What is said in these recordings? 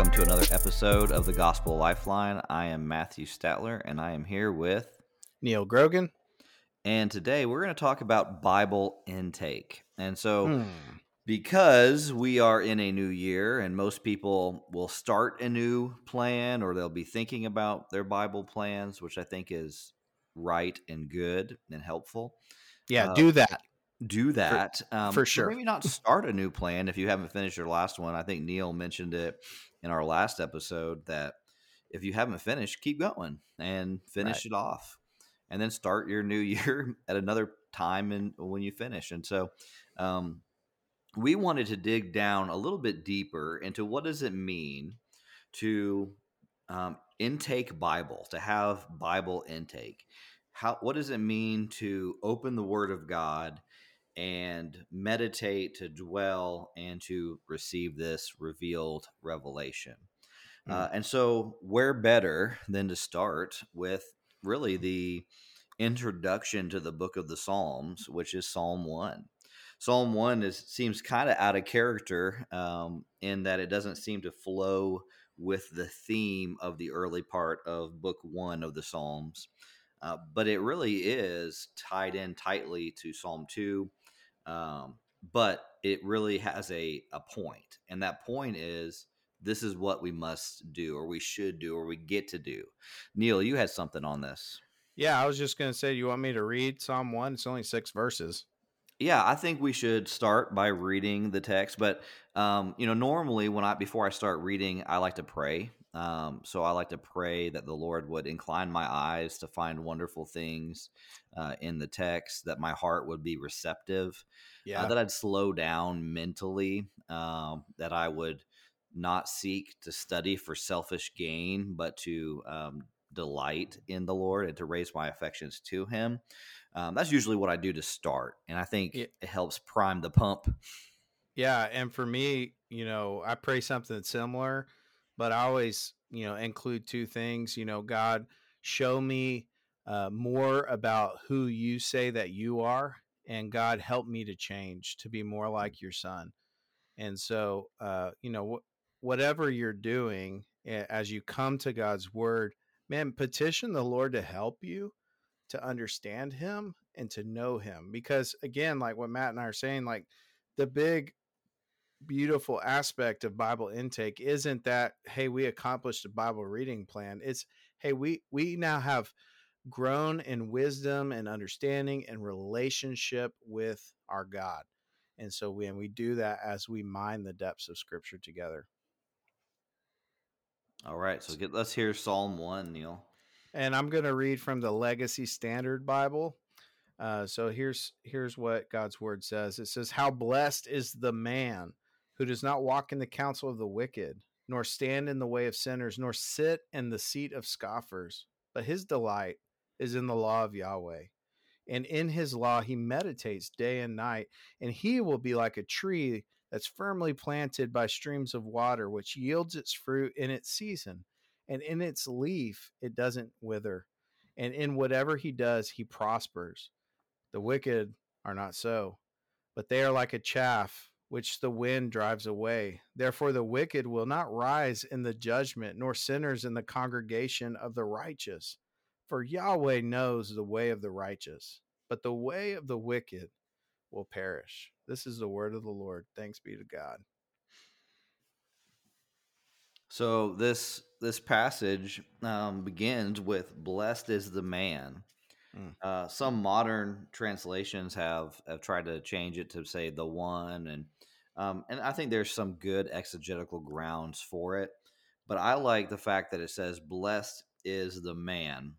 welcome to another episode of the Gospel Lifeline. I am Matthew Statler, and I am here with Neal Grogan. And today we're going to talk about Bible intake. And so, Hmm. because we are in a new year, and most people will start a new plan or they'll be thinking about their Bible plans, which I think is right and good and helpful. Yeah, Uh, do that. do that um, for sure. Maybe not start a new plan if you haven't finished your last one. I think Neal mentioned it in our last episode that if you haven't finished, keep going and finish Right. it off, and then start your new year at another time and when you finish. And so, um, we wanted to dig down a little bit deeper into what does it mean to um, intake Bible, to have Bible intake. How what does it mean to open the Word of God and meditate, to dwell, and to receive this revealed revelation? Uh, and so, where better than to start with really the introduction to the book of the Psalms, which is Psalm 1. Psalm 1 is seems kind of out of character um, in that it doesn't seem to flow with the theme of the early part of book 1 of the Psalms. Uh, but it really is tied in tightly to Psalm 2. Um, but it really has a, a point, and that point is this is what we must do, or we should do, or we get to do. Neal, you had something on this. Yeah, I was just going to say, you want me to read Psalm 1? It's only six verses. Yeah, I think we should start by reading the text. But um, you know, normally when I before I start reading, I like to pray. Um, so I like to pray that the Lord would incline my eyes to find wonderful things uh, in the text, that my heart would be receptive, Yeah. uh, that I'd slow down mentally, um, that I would not seek to study for selfish gain, but to um, delight in the Lord and to raise my affections to Him. Um, that's usually what I do to start, and I think Yeah. it helps prime the pump. yeah. And for me, you know, I pray something similar, but I always, you know, include two things. You know, God, show me uh, more about who you say that you are. And God, help me to change to be more like your son. And so, uh, you know, wh- whatever you're doing as you come to God's word, man, petition the Lord to help you to understand Him and to know Him. Because again, like what Matt and I are saying, like the big, beautiful aspect of Bible intake isn't that hey, we accomplished a Bible reading plan. It's hey, we we now have grown in wisdom and understanding and relationship with our God. And so when we do that as we mine the depths of scripture together. All right, so get, let's hear Psalm one, Neal. And I'm going to read from the Legacy Standard Bible. Uh, so here's here's what God's word says. It says, "How blessed is the man who does not walk in the counsel of the wicked, nor stand in the way of sinners, nor sit in the seat of scoffers, but his delight is in the law of Yahweh, and in his law he meditates day and night, and he will be like a tree that's firmly planted by streams of water, which yields its fruit in its season." and in its leaf it doesn't wither and in whatever he does he prospers the wicked are not so but they are like a chaff which the wind drives away. Therefore the wicked will not rise in the judgment nor sinners in the congregation of the righteous. For yahweh knows the way of the righteous but the way of the wicked will perish. This is the word of the lord. Thanks be to god. So this this passage um, begins with "Blessed is the man." Mm. Uh, some modern translations have have tried to change it to say "the one," and um, and I think there's some good exegetical grounds for it. But I like the fact that it says "Blessed is the man,"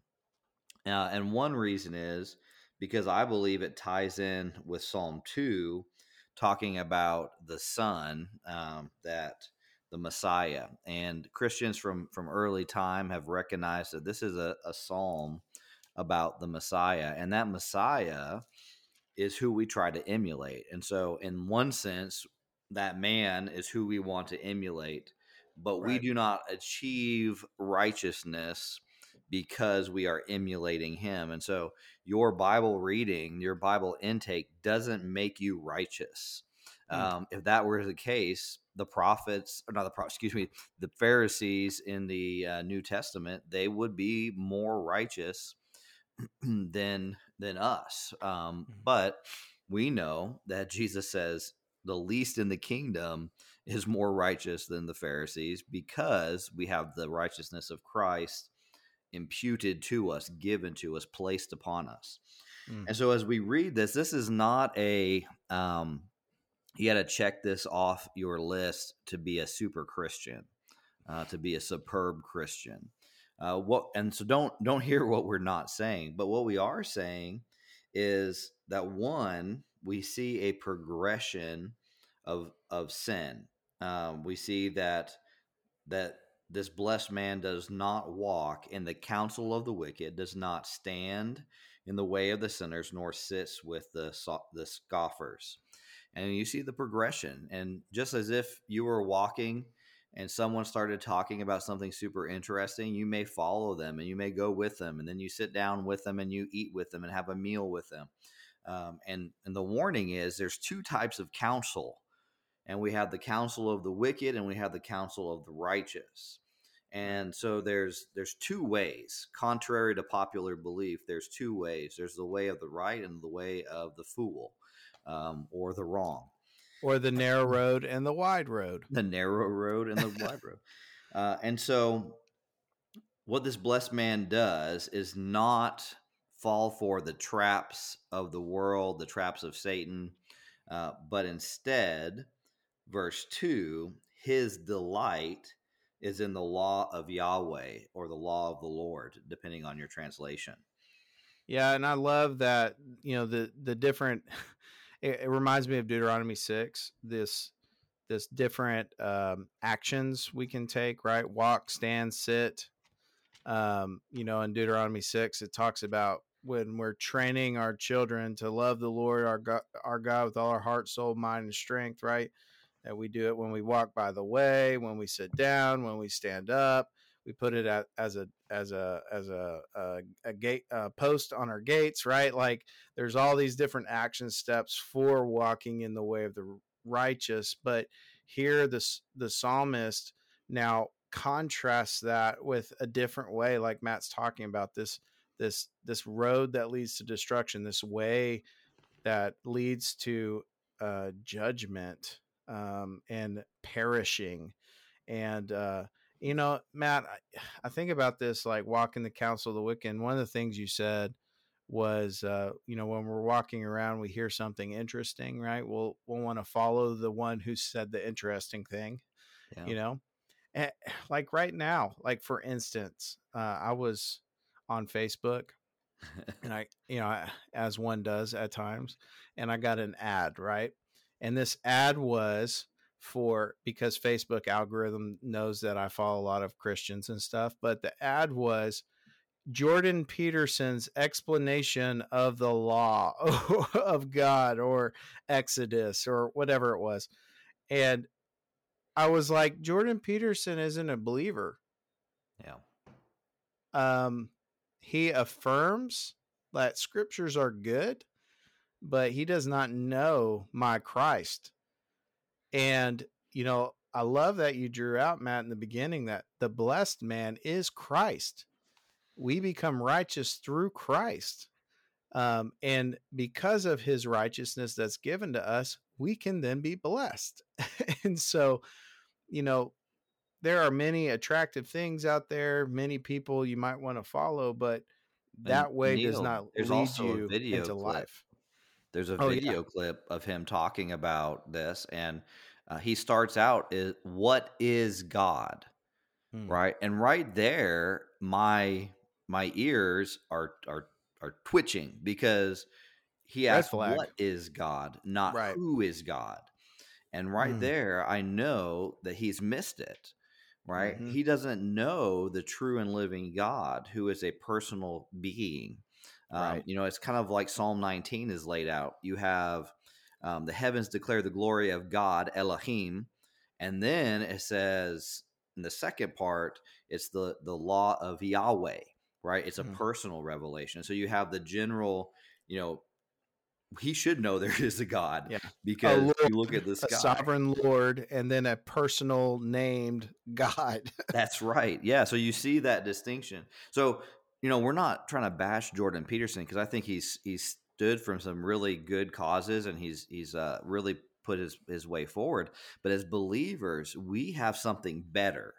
uh, and one reason is because I believe it ties in with Psalm two, talking about the son um, that the Messiah. And Christians from from early time have recognized that this is a, a psalm about the Messiah, and that Messiah is who we try to emulate. And so, in one sense, that man is who we want to emulate, but we do not achieve righteousness because we are emulating him. And so, your Bible reading, your Bible intake doesn't make you righteous. Um, if that were the case, the prophets, or not the prophets, excuse me, the Pharisees in the uh, New Testament, they would be more righteous than than us. Um, Mhm. but we know that Jesus says the least in the kingdom is more righteous than the Pharisees because we have the righteousness of Christ imputed to us, given to us, placed upon us. Mhm. And so as we read this, this is not a um, you got to check this off your list to be a super Christian, uh, to be a superb Christian. Uh, what and so don't don't hear what we're not saying, but what we are saying is that one we see a progression of of sin. Um, we see that that this blessed man does not walk in the counsel of the wicked, does not stand in the way of the sinners, nor sits with the the scoffers. And you see the progression, and just as if you were walking and someone started talking about something super interesting, you may follow them and you may go with them, and then you sit down with them and you eat with them and have a meal with them. Um, and and the warning is there's two types of counsel, and we have the counsel of the wicked and we have the counsel of the righteous. And so there's there's two ways, contrary to popular belief. There's two ways. There's the way of the right and the way of the fool, um, or the wrong or the narrow road and the wide road. the narrow road and the wide road. Uh, and so, what this blessed man does is not fall for the traps of the world, the traps of Satan, uh, but instead, verse 2 his delight is in the law of Yahweh or the law of the Lord, depending on your translation. Yeah, and I love that, you know, the the different it, it reminds me of Deuteronomy 6, this this different um, actions we can take, right? Walk, stand, sit. Um, you know, in Deuteronomy 6 it talks about when we're training our children to love the Lord our God, our God with all our heart, soul, mind, and strength, right? That we do it when we walk by the way, when we sit down, when we stand up. We put it at, as a as a as a a, a gate a post on our gates, right? Like there's all these different action steps for walking in the way of the righteous. But here, this the psalmist now contrasts that with a different way, like Matt's talking about this this this road that leads to destruction, this way that leads to uh, judgment um, and perishing. And, uh, you know, Matt, I, I, think about this like walking the counsel of the wicked. And one of the things you said was, uh, you know, when we're walking around, we hear something interesting, right? We'll, we'll want to follow the one who said the interesting thing, yeah. you know? And, like right now, like for instance, uh, I was on Facebook and I, you know, as one does at times, and I got an ad, right? And this ad was for because Facebook algorithm knows that I follow a lot of Christians and stuff, but the ad was Jordan Peterson's explanation of the law of God or Exodus or whatever it was. And I was like, Jordan Peterson isn't a believer. Yeah. Um, he affirms that scriptures are good, but he does not know my Christ. And, you know, I love that you drew out, Matt, in the beginning that the blessed man is Christ. We become righteous through Christ. Um, and because of his righteousness that's given to us, we can then be blessed. and so, you know, there are many attractive things out there, many people you might want to follow, but that and way Neal, does not lead you into clip. life. There's a oh, video yeah. clip of him talking about this, and uh, he starts out is what is God, hmm. right? And right there, my my ears are are are twitching because he asked what is God, not right. who is God. And right hmm. there, I know that he's missed it right? Mm-hmm. He doesn't know the true and living God who is a personal being. Um, right. You know, it's kind of like Psalm 19 is laid out. You have um, the heavens declare the glory of God, Elohim. And then it says in the second part, it's the, the law of Yahweh, right? It's a mm-hmm. personal revelation. So you have the general, you know, he should know there is a God. Yeah. Because Lord, you look at the sky. sovereign Lord, and then a personal named God. That's right. Yeah. So you see that distinction. So you know we're not trying to bash Jordan Peterson because I think he's he's stood from some really good causes and he's he's uh, really put his his way forward. But as believers, we have something better.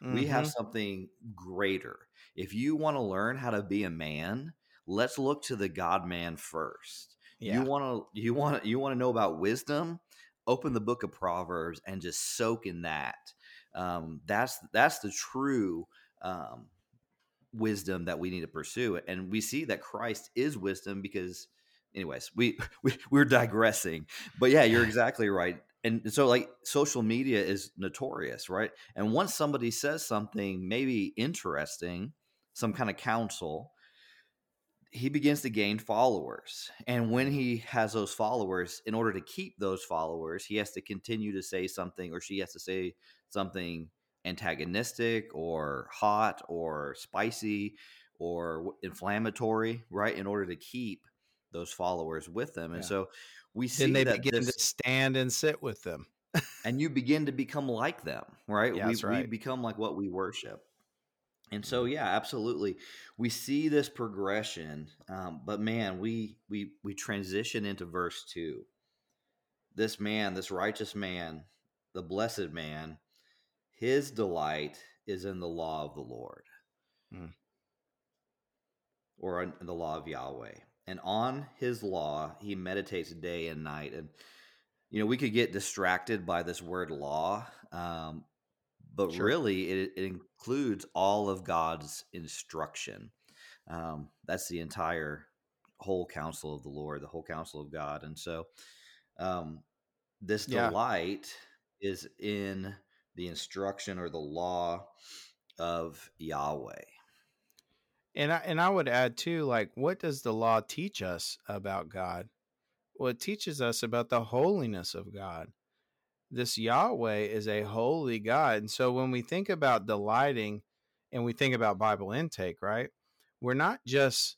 We have Mhm. something greater. If you want to learn how to be a man, let's look to the God man first. Yeah. You want to you want you want to know about wisdom? Open the book of Proverbs and just soak in that. Um, that's that's the true um, wisdom that we need to pursue, and we see that Christ is wisdom because, anyways, we, we we're digressing, but yeah, you're exactly right. And so, like, social media is notorious, right? And once somebody says something maybe interesting, some kind of counsel, he begins to gain followers. And when he has those followers, in order to keep those followers, he has to continue to say something, or she has to say something antagonistic or hot or spicy or inflammatory, right? In order to keep those followers with them. And Yeah. so we see then they that begin this, to stand and sit with them. and you begin to become like them, right? Yeah, we, that's we become like what we worship. And so, yeah, absolutely, we see this progression. Um, but man, we we we transition into verse two. This man, this righteous man, the blessed man, his delight is in the law of the Lord, Mm. or in the law of Yahweh, and on his law he meditates day and night. And you know, we could get distracted by this word law, um, but Sure. really it, it includes all of God's instruction. Um, that's the entire whole counsel of the Lord, the whole counsel of God. And so um, this Yeah. delight is in the instruction or the law of Yahweh. And I and I would add too, like, what does the law teach us about God? Well, it teaches us about the holiness of God. This Yahweh is a holy God. And so when we think about delighting and we think about Bible intake, right? We're not just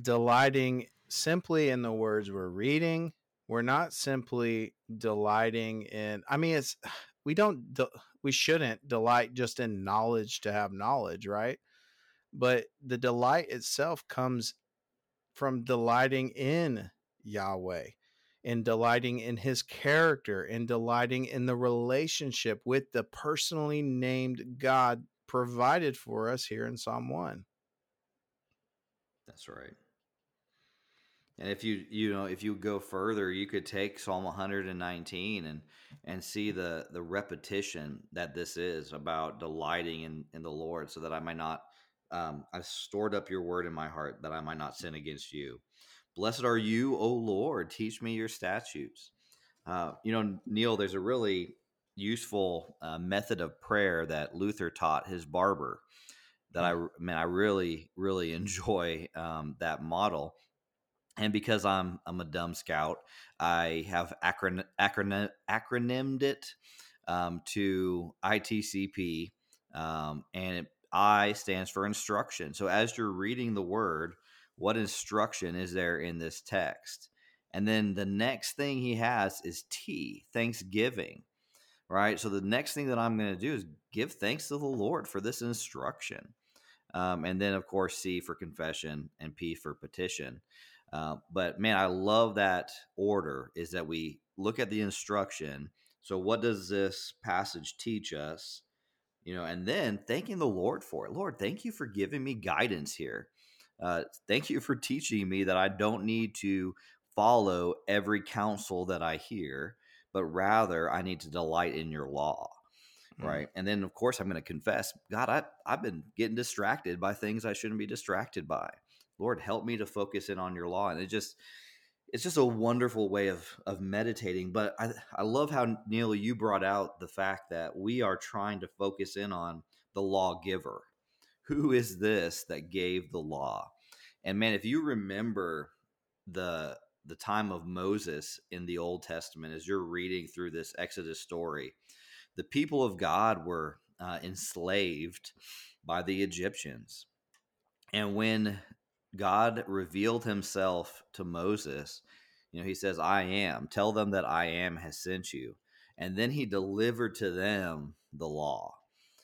delighting simply in the words we're reading. We're not simply delighting in I mean it's we don't we shouldn't delight just in knowledge to have knowledge, right? But the delight itself comes from delighting in Yahweh and delighting in his character in delighting in the relationship with the personally named God provided for us here in Psalm 1. That's right. And if you you know if you go further, you could take Psalm 119 and and see the the repetition that this is about delighting in in the Lord, so that I might not um, I've stored up your word in my heart that I might not sin against you. Blessed are you, O Lord. Teach me your statutes. Uh, you know, Neal, there's a really useful uh, method of prayer that Luther taught his barber that I man I really really enjoy um, that model. And because I'm I'm a dumb scout, I have acron- acronym acronymed it um, to ITCP, um, and it, I stands for instruction. So as you're reading the word, what instruction is there in this text? And then the next thing he has is T, thanksgiving, right? So the next thing that I'm going to do is give thanks to the Lord for this instruction. Um, and then, of course, C for confession and P for petition. Uh, but man, I love that order is that we look at the instruction. So, what does this passage teach us? You know, and then thanking the Lord for it. Lord, thank you for giving me guidance here. Uh, thank you for teaching me that I don't need to follow every counsel that I hear, but rather I need to delight in your law. Mm. Right. And then, of course, I'm going to confess God, I, I've been getting distracted by things I shouldn't be distracted by. Lord, help me to focus in on your law. And it just, it's just a wonderful way of of meditating. But I, I love how Neal you brought out the fact that we are trying to focus in on the lawgiver. Who is this that gave the law? And man, if you remember the the time of Moses in the Old Testament, as you're reading through this Exodus story, the people of God were uh, enslaved by the Egyptians. And when God revealed himself to Moses, you know, he says, I am. Tell them that I am has sent you. And then he delivered to them the law.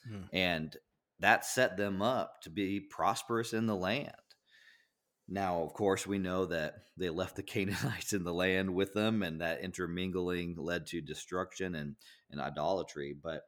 Hmm. And that set them up to be prosperous in the land. Now, of course, we know that they left the Canaanites in the land with them, and that intermingling led to destruction and, and idolatry. But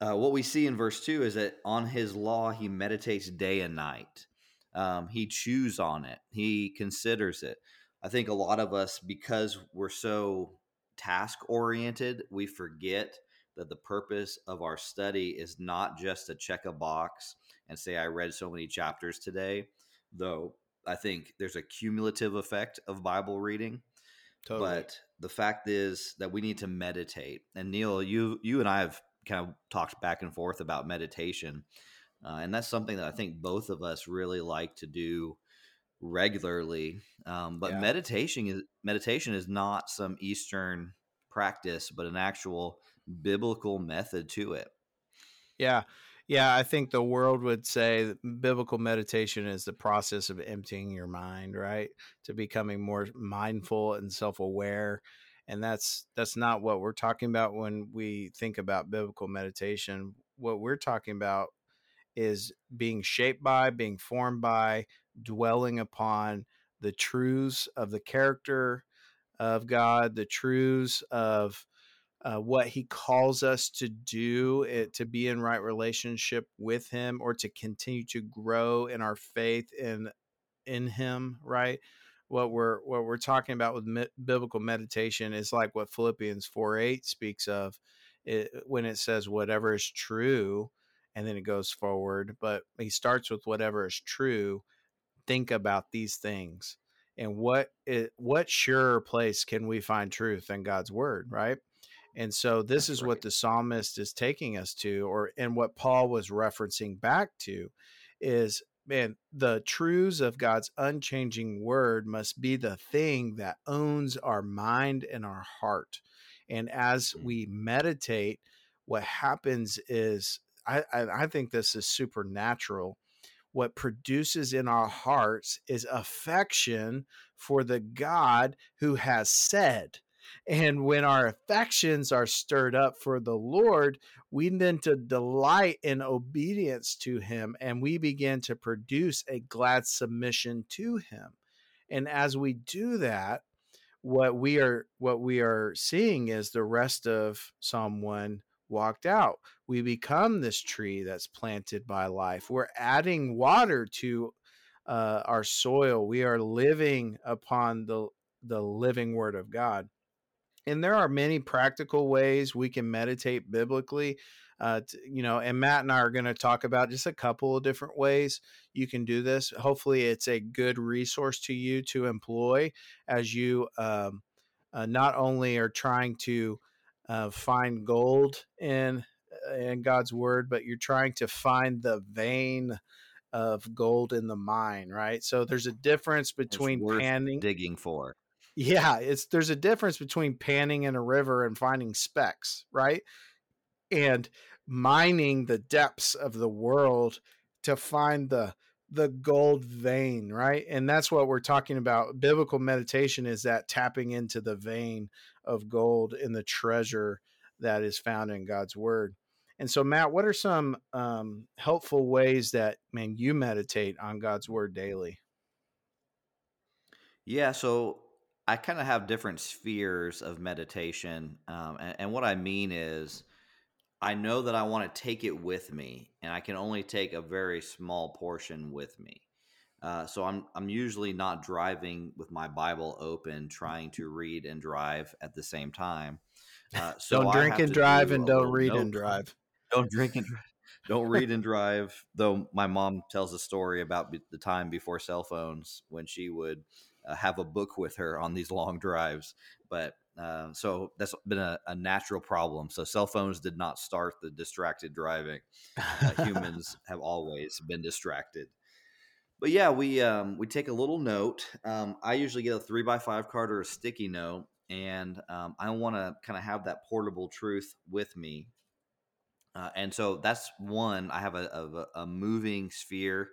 uh, what we see in verse 2 is that on his law he meditates day and night. Um, he chews on it, he considers it. I think a lot of us, because we're so task oriented, we forget that the purpose of our study is not just to check a box and say, I read so many chapters today, though I think there's a cumulative effect of Bible reading. Totally. But the fact is that we need to meditate. And Neal, you you and I have kind of talked back and forth about meditation, uh, and that's something that I think both of us really like to do regularly. Um, but yeah. meditation is meditation is not some Eastern practice, but an actual biblical method to it. Yeah. Yeah, I think the world would say biblical meditation is the process of emptying your mind, right? To becoming more mindful and self-aware. And that's that's not what we're talking about when we think about biblical meditation. What we're talking about is being shaped by, being formed by, dwelling upon the truths of the character of God, the truths of uh, what he calls us to do it, to be in right relationship with him or to continue to grow in our faith in in him right? What we're what we're talking about with me- biblical meditation is like what philippians 4 8 speaks of it, when it says whatever is true and then it goes forward but he starts with whatever is true think about these things. And what it, what surer place can we find truth than god's word right and so this That's is right. what the psalmist is taking us to, or and what Paul was referencing back to is man, the truths of God's unchanging word must be the thing that owns our mind and our heart. And as mm. we meditate, what happens is I, I, I think this is supernatural. What produces in our hearts is affection for the God who has said and when our affections are stirred up for the Lord, we then to delight in obedience to him and we begin to produce a glad submission to him. And as we do that, what we are what we are seeing is the rest of Psalm 1 walked out. We become this tree that's planted by life. We're adding water to uh, our soil. We are living upon the the living word of God and there are many practical ways we can meditate biblically uh, to, you know and matt and i are going to talk about just a couple of different ways you can do this. Hopefully it's a good resource to you to employ as you um, uh, not only are trying to uh, find gold in uh, in god's word but you're trying to find the vein of gold in the mine right? So there's a difference between panning digging for yeah, it's there's a difference between panning in a river and finding specks, right? And mining the depths of the world to find the the gold vein, right? And that's what we're talking about. Biblical meditation is that tapping into the vein of gold in the treasure that is found in God's word. And so, Matt, what are some um, helpful ways that man you meditate on God's word daily? Yeah, so I kind of have different spheres of meditation. Um, and, and, what I mean is, I know that I want to take it with me, and I can only take a very small portion with me. Uh, so I'm I'm usually not driving with my Bible open, trying to read and drive at the same time. Uh, so don't drink and drive, do and don't read note. and drive. Don't drink and drive. Don't read and drive. Though my mom tells a story about the time before cell phones when she would uh, have a book with her on these long drives. But uh, so that's been a, a, natural problem. So cell phones did not start the distracted driving. Uh, humans have always been distracted. But yeah, we um, we take a little note. Um, I usually get a three by five card or a sticky note, and um, I want to kind of have that portable truth with me. Uh, and so that's one. I have a, a, a moving sphere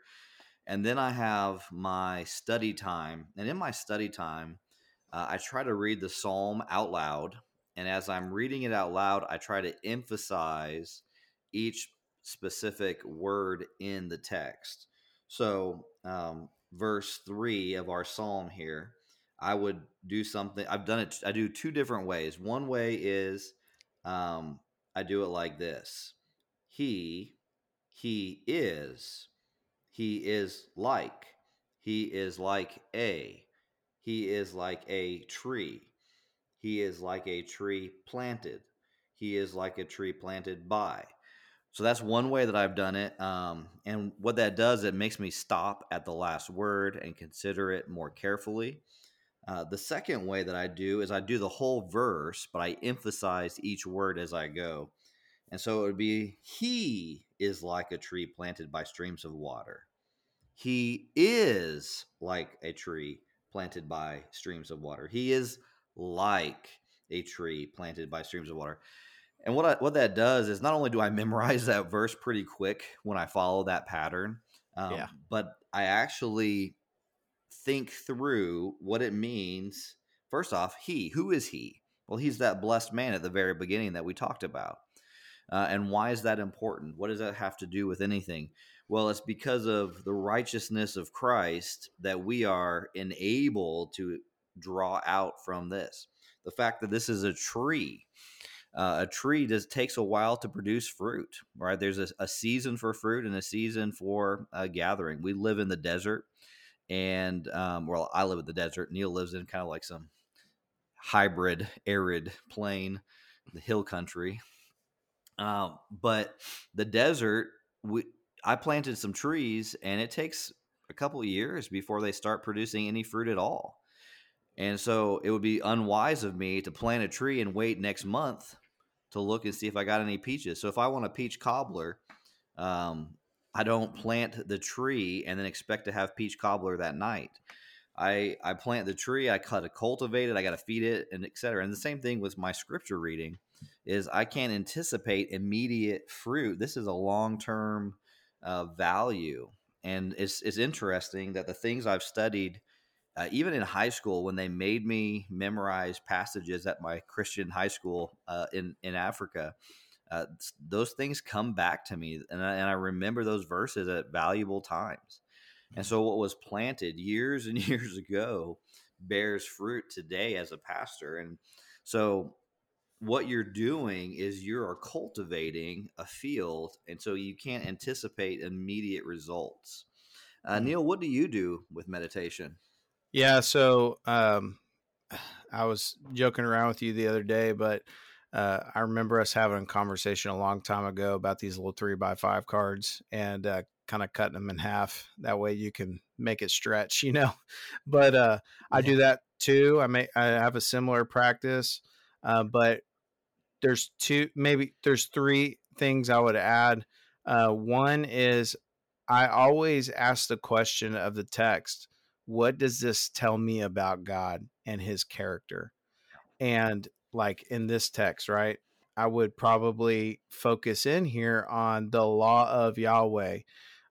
and then I have my study time. And in my study time, uh, I try to read the psalm out loud. And as I'm reading it out loud, I try to emphasize each specific word in the text. So, um, verse three of our psalm here, I would do something. I've done it. I do two different ways. One way is um, I do it like this: He, he is, he is like, he is like a, he is like a tree, he is like a tree planted, he is like a tree planted by. So that's one way that I've done it. Um, and what that does, it makes me stop at the last word and consider it more carefully. Uh, the second way that I do is I do the whole verse, but I emphasize each word as I go. And so it would be He is like a tree planted by streams of water. He is like a tree planted by streams of water. He is like a tree planted by streams of water. And what I, what that does is not only do I memorize that verse pretty quick when I follow that pattern, um, yeah. but I actually think through what it means. First off, he, who is he? Well, he's that blessed man at the very beginning that we talked about. Uh, and why is that important? What does that have to do with anything? Well, it's because of the righteousness of Christ that we are enabled to draw out from this. The fact that this is a tree uh, a tree just takes a while to produce fruit, right? There's a, a season for fruit and a season for uh, gathering. We live in the desert, and um, well, I live in the desert. Neal lives in kind of like some hybrid, arid plain, the hill country. Um, but the desert, we, I planted some trees, and it takes a couple years before they start producing any fruit at all. And so it would be unwise of me to plant a tree and wait next month to look and see if I got any peaches. So if I want a peach cobbler, um, I don't plant the tree and then expect to have peach cobbler that night. I I plant the tree, I cut to cultivate it, I got to feed it, and etc. And the same thing with my scripture reading is I can't anticipate immediate fruit. This is a long term uh, value, and it's it's interesting that the things I've studied uh, even in high school when they made me memorize passages at my Christian high school uh, in in Africa. Uh, those things come back to me, and I, and I remember those verses at valuable times. And so, what was planted years and years ago bears fruit today as a pastor. And so, what you're doing is you're cultivating a field, and so you can't anticipate immediate results. Uh, mm-hmm. Neal, what do you do with meditation? Yeah, so um, I was joking around with you the other day, but uh, I remember us having a conversation a long time ago about these little three by five cards and uh, kind of cutting them in half. That way you can make it stretch, you know. But uh, I do that too. I may I have a similar practice, uh, but there's two, maybe there's three things I would add. Uh, one is I always ask the question of the text what does this tell me about God and his character? And like in this text, right? I would probably focus in here on the law of Yahweh.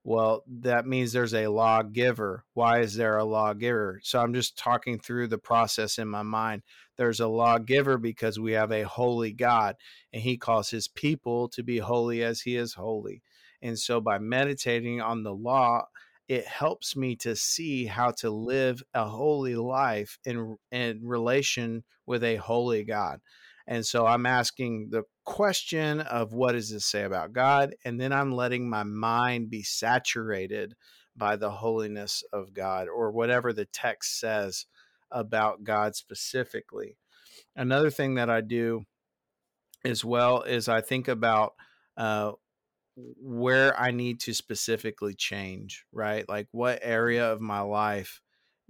Well, that means there's a lawgiver. Why is there a lawgiver? So I'm just talking through the process in my mind. There's a lawgiver because we have a holy God, and he calls his people to be holy as he is holy. And so by meditating on the law, it helps me to see how to live a holy life in in relation with a holy God. And so I'm asking the question of what does this say about God? And then I'm letting my mind be saturated by the holiness of God or whatever the text says about God specifically. Another thing that I do as well is I think about uh, where I need to specifically change, right? Like what area of my life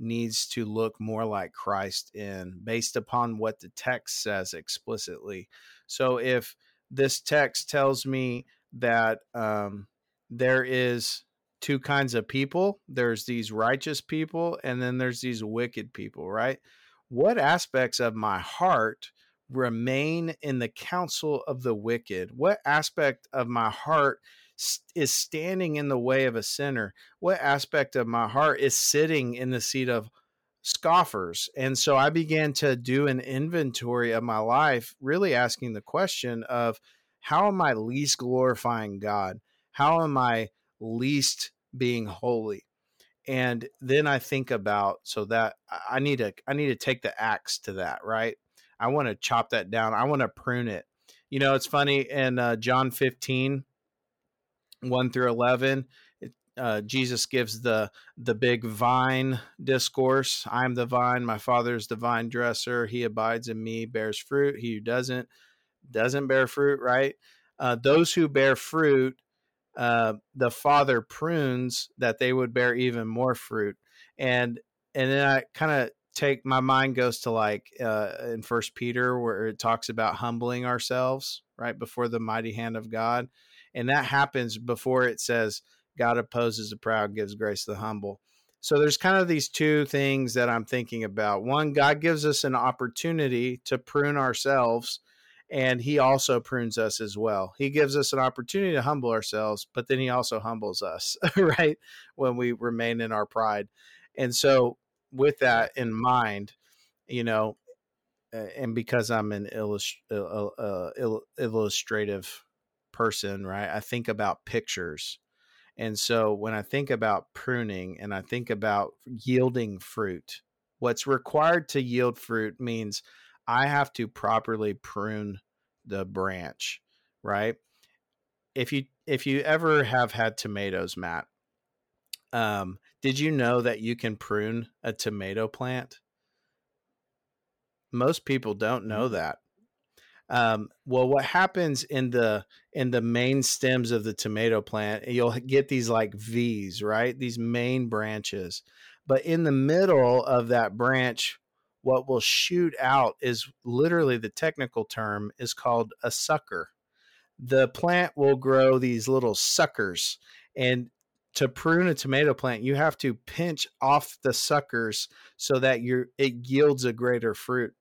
needs to look more like Christ in based upon what the text says explicitly. So if this text tells me that um, there is two kinds of people there's these righteous people and then there's these wicked people right what aspects of my heart remain in the counsel of the wicked? What aspect of my heart is standing in the way of a sinner? What aspect of my heart is sitting in the seat of scoffers. And so I began to do an inventory of my life, really asking the question of how am I least glorifying God? How am I least being holy? And then I think about so that I need to I need to take the axe to that, right? I want to chop that down. I want to prune it. You know, it's funny in uh, John 15, 1 through 11, uh, Jesus gives the the big vine discourse. I'm the vine. My Father is the vine dresser. He abides in me, bears fruit. He who doesn't doesn't bear fruit. Right. Uh, those who bear fruit, uh, the Father prunes that they would bear even more fruit. And and then I kind of take my mind goes to like uh, in First Peter where it talks about humbling ourselves right before the mighty hand of God, and that happens before it says God opposes the proud, gives grace to the humble. So there's kind of these two things that I'm thinking about. One, God gives us an opportunity to prune ourselves, and He also prunes us as well. He gives us an opportunity to humble ourselves, but then He also humbles us, right? When we remain in our pride. And so, with that in mind, you know, and because I'm an illust- uh, uh, illustrative person, right? I think about pictures and so when I think about pruning and I think about yielding fruit, what's required to yield fruit means I have to properly prune the branch, right? If you if you ever have had tomatoes, Matt, um, did you know that you can prune a tomato plant? Most people don't know that. Um, well, what happens in the in the main stems of the tomato plant, you'll get these like V's, right? These main branches. But in the middle of that branch, what will shoot out is literally the technical term is called a sucker. The plant will grow these little suckers. And to prune a tomato plant, you have to pinch off the suckers so that you it yields a greater fruit.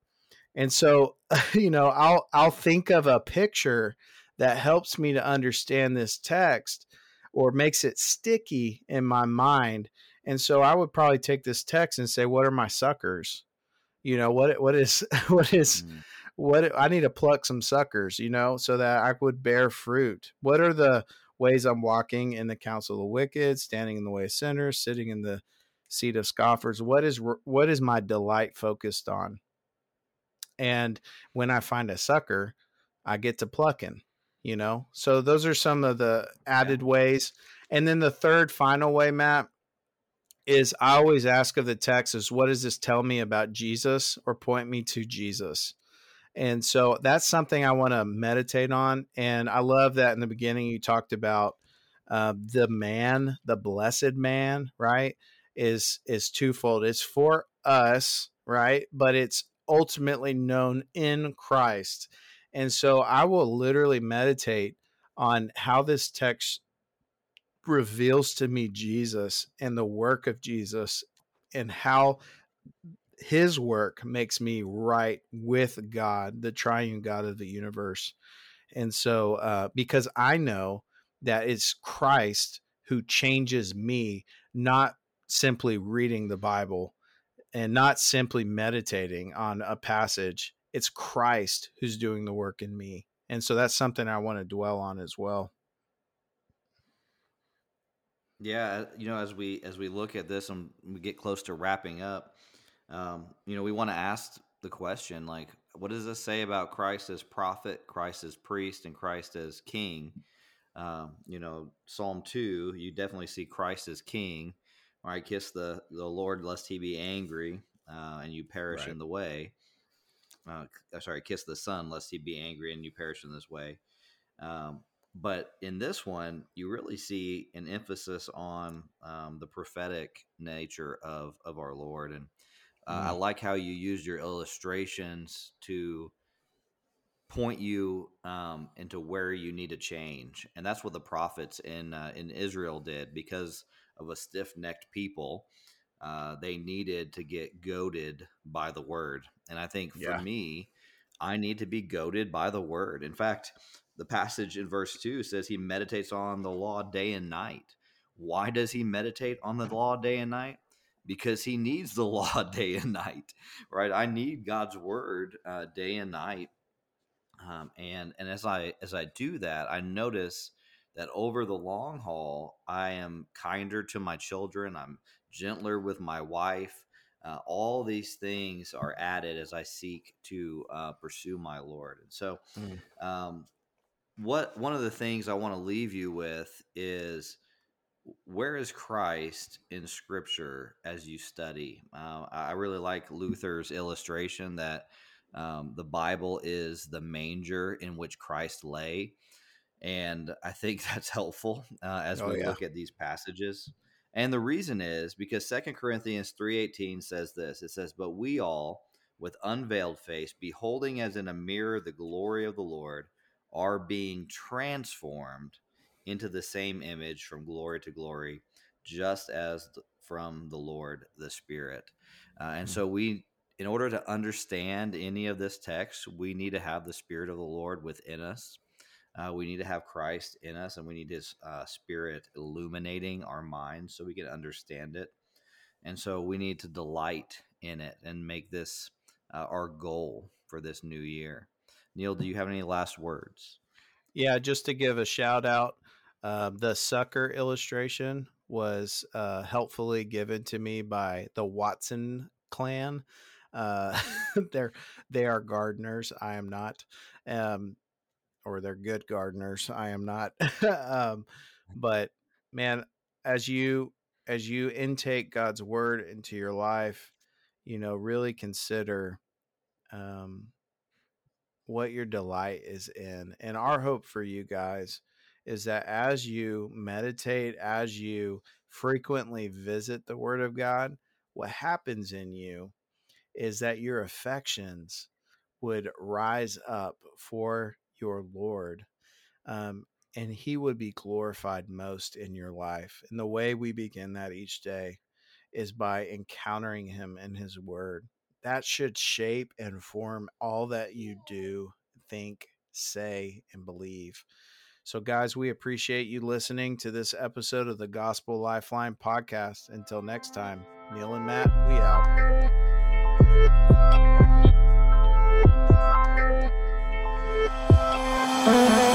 And so, you know, I'll I'll think of a picture that helps me to understand this text or makes it sticky in my mind. And so I would probably take this text and say, what are my suckers? You know, what what is what is mm. what I need to pluck some suckers, you know, so that I would bear fruit. What are the ways I'm walking in the counsel of the wicked, standing in the way of sinners, sitting in the seat of scoffers? What is what is my delight focused on? And when i find a sucker i get to plucking you know? So those are some of the added ways and then the third final way matt is i always ask of the text is what does this tell me about jesus or point me to jesus? And so that's something i want to meditate on and i love that in the beginning you talked about uh, the man the blessed man right is is twofold. It's for us right but it's ultimately known in Christ. And so I will literally meditate on how this text reveals to me Jesus and the work of Jesus and how his work makes me right with God, the triune God of the universe. And so, uh, because I know that it's Christ who changes me, not simply reading the Bible and not simply meditating on a passage. It's Christ who's doing the work in me. And so that's something I want to dwell on as well. Yeah, you know, as we as we look at this and we get close to wrapping up, um, you know, we want to ask the question like, what does this say about Christ as prophet, Christ as priest, and Christ as king? Um, you know, Psalm two, you definitely see Christ as king. All right, kiss the the Lord lest he be angry, uh, and you perish right. in the way. Uh, uh, sorry, kiss the Son lest he be angry and you perish in this way. Um, but in this one, you really see an emphasis on um, the prophetic nature of of our Lord, and uh, mm. I like how you used your illustrations to point you um, into where you need to change, and that's what the prophets in uh, in Israel did because of a stiff necked people. Uh, they needed to get goaded by the word. And I think for yeah. me, I need to be goaded by the word. In fact, the passage in verse 2 says he meditates on the law day and night. Why does he meditate on the law day and night? because he needs the law day and night, right? I need God's word uh, day and night. Um, and and as I as I do that, I notice that over the long haul, I am kinder to my children. I'm gentler with my wife. Uh, all these things are added as I seek to uh, pursue my Lord. And so, mm. um, what one of the things I want to leave you with is where is Christ in Scripture as you study? Uh, I really like Luther's illustration that um, the Bible is the manger in which Christ lay, and I think that's helpful uh, as oh, we yeah. look at these passages. And the reason is because Second Corinthians 3:18 says this. It says, "But we all with unveiled face beholding as in a mirror the glory of the Lord are being transformed into the same image from glory to glory, just as from the Lord the Spirit." Uh, and mm-hmm. so we in order to understand any of this text, we need to have the Spirit of the Lord within us. Uh, we need to have Christ in us, and we need His uh, Spirit illuminating our minds so we can understand it. And so we need to delight in it and make this uh, our goal for this new year. Neal, do you have any last words? Yeah, just to give a shout out, uh, the sucker illustration was uh, helpfully given to me by the Watson clan. Uh, they're they are gardeners. I am not. Um, or they're good gardeners. I am not. um, but man, as you as you intake God's word into your life, you know, really consider um, what your delight is in. And our hope for you guys is that as you meditate, as you frequently visit the Word of God, what happens in you is that your affections would rise up for your Lord. Um, and he would be glorified most in your life. And the way we begin that each day is by encountering him in his word. That should shape and form all that you do, think, say, and believe. So, guys, we appreciate you listening to this episode of the Gospel Lifeline podcast. Until next time, Neal and Matt, we out. Uh-huh.